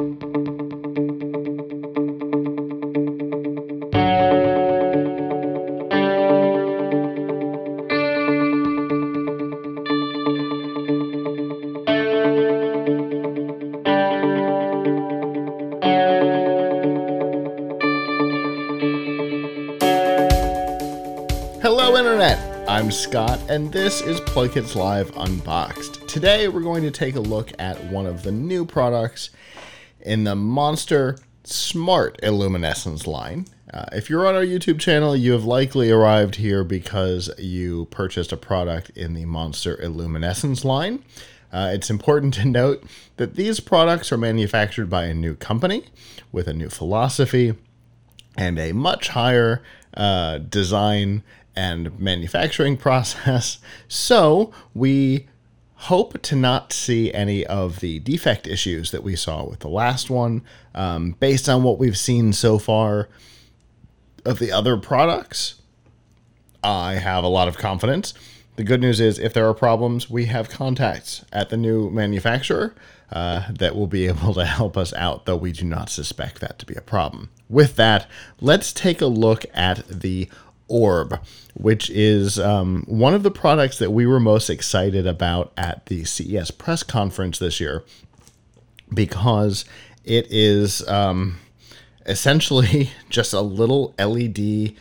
Hello, Internet! I'm Scott, and this is PlugHitz Live Unboxed. Today, we're going to take a look at one of the new products in the Monster Smart Illuminessence line. Uh, if you're on our YouTube channel, you have likely arrived here because you purchased a product in the Monster Illuminessence line. Uh, it's important to note that these products are manufactured by a new company with a new philosophy and a much higher uh, design and manufacturing process. So we hope to not see any of the defect issues that we saw with the last one. Um, based on what we've seen so far of the other products, I have a lot of confidence. The good news is, if there are problems, we have contacts at the new manufacturer uh, that will be able to help us out, though we do not suspect that to be a problem. With that, let's take a look at the Orb, which is um, one of the products that we were most excited about at the CES press conference this year because it is um, essentially just a little LED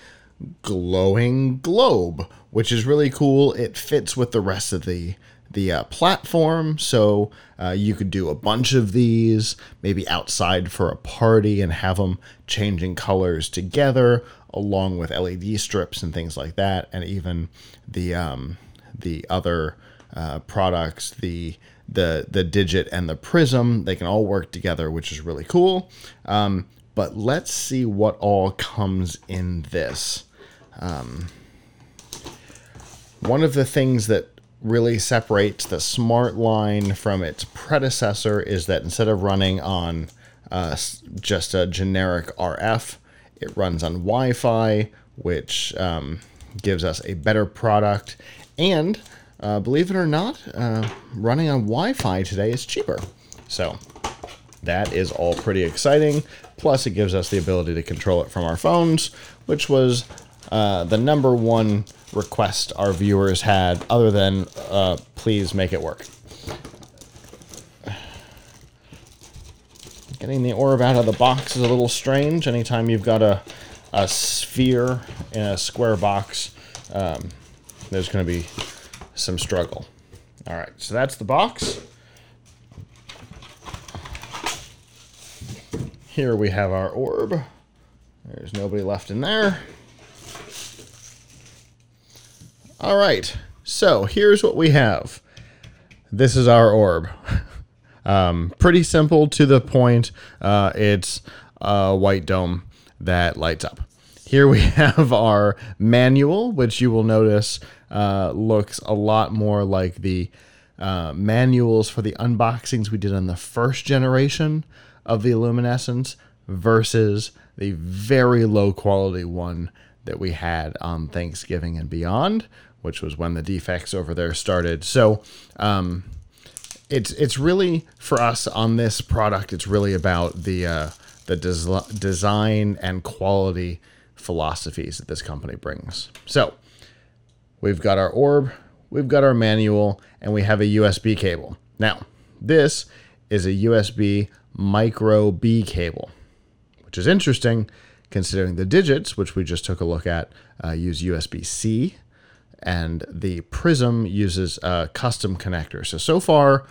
glowing globe, which is really cool. It fits with the rest of the the uh, platform, so uh, you could do a bunch of these, maybe outside for a party, and have them changing colors together, along with LED strips and things like that, and even the um, the other uh, products, the the the digit and the prism, they can all work together, which is really cool. Um, but let's see what all comes in this. Um, one of the things that really separates the smart line from its predecessor is that instead of running on uh, just a generic RF, it runs on Wi Fi, which um, gives us a better product. And uh, believe it or not, uh, running on Wi Fi today is cheaper. So that is all pretty exciting. Plus, it gives us the ability to control it from our phones, which was uh, the number one request our viewers had, other than uh, please make it work. Getting the orb out of the box is a little strange. Anytime you've got a, a sphere in a square box, um, there's going to be some struggle. All right, so that's the box. Here we have our orb. There's nobody left in there. All right, so here's what we have. This is our orb. Um, pretty simple to the point. Uh, it's a white dome that lights up. Here we have our manual, which you will notice uh, looks a lot more like the uh, manuals for the unboxings we did on the first generation of the Illuminessence versus the very low quality one that we had on Thanksgiving and beyond, which was when the defects over there started. So, um, it's it's really for us on this product. It's really about the uh, the des- design and quality philosophies that this company brings. So we've got our orb, we've got our manual, and we have a USB cable. Now this is a USB micro B cable, which is interesting considering the digits, which we just took a look at, uh, use USB C and the Prism uses a custom connector. So, so far,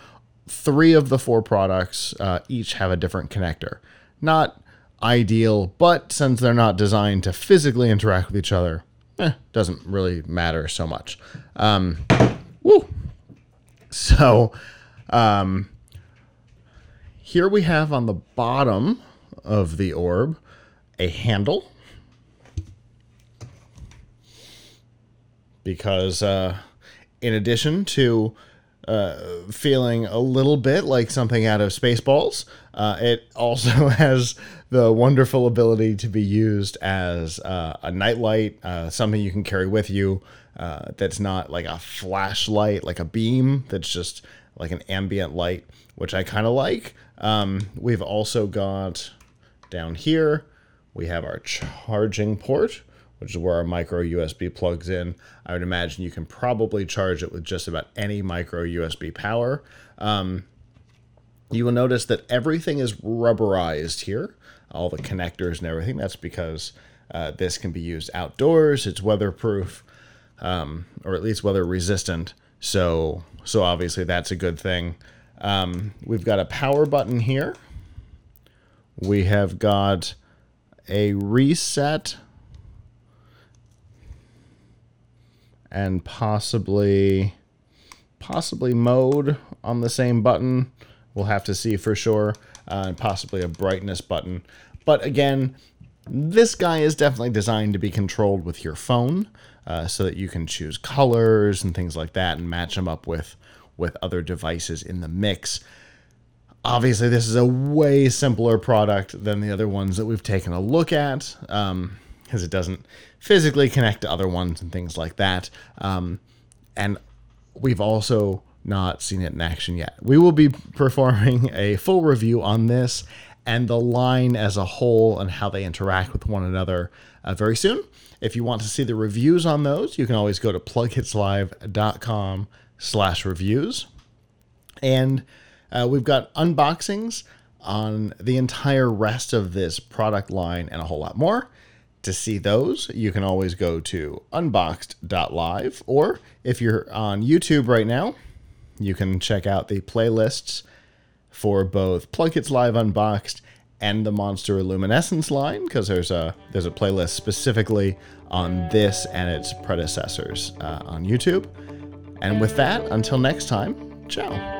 three of the four products uh, each have a different connector. Not ideal, but since they're not designed to physically interact with each other, eh, doesn't really matter so much. Um, woo! So, um, here we have on the bottom of the orb a handle because uh, in addition to uh, feeling a little bit like something out of Spaceballs, uh, it also has the wonderful ability to be used as uh, a nightlight, uh, something you can carry with you uh, that's not like a flashlight, like a beam that's just like an ambient light, which I kind of like. Um, we've also got down here, we have our charging port, which is where our micro USB plugs in. I would imagine you can probably charge it with just about any micro USB power. Um, you will notice that everything is rubberized here, all the connectors and everything. That's because uh, this can be used outdoors. It's weatherproof, um, or at least weather resistant. So, so obviously that's a good thing. Um, we've got a power button here. We have got a reset and possibly possibly mode on the same button. We'll have to see for sure, uh, and possibly a brightness button. But again, this guy is definitely designed to be controlled with your phone, uh, so that you can choose colors and things like that, and match them up with with other devices in the mix. Obviously, this is a way simpler product than the other ones that we've taken a look at, because um, it doesn't physically connect to other ones and things like that. Um, and we've also not seen it in action yet. We will be performing a full review on this and the line as a whole and how they interact with one another uh, very soon. If you want to see the reviews on those, you can always go to plughitzlive.com slash reviews. And uh, we've got unboxings on the entire rest of this product line and a whole lot more. To see those, you can always go to unboxed.live, or if you're on YouTube right now, you can check out the playlists for both PlugHitz Live Unboxed and the Monster Luminescence line, because there's a there's a playlist specifically on this and its predecessors uh, on YouTube. And with that, until next time, ciao.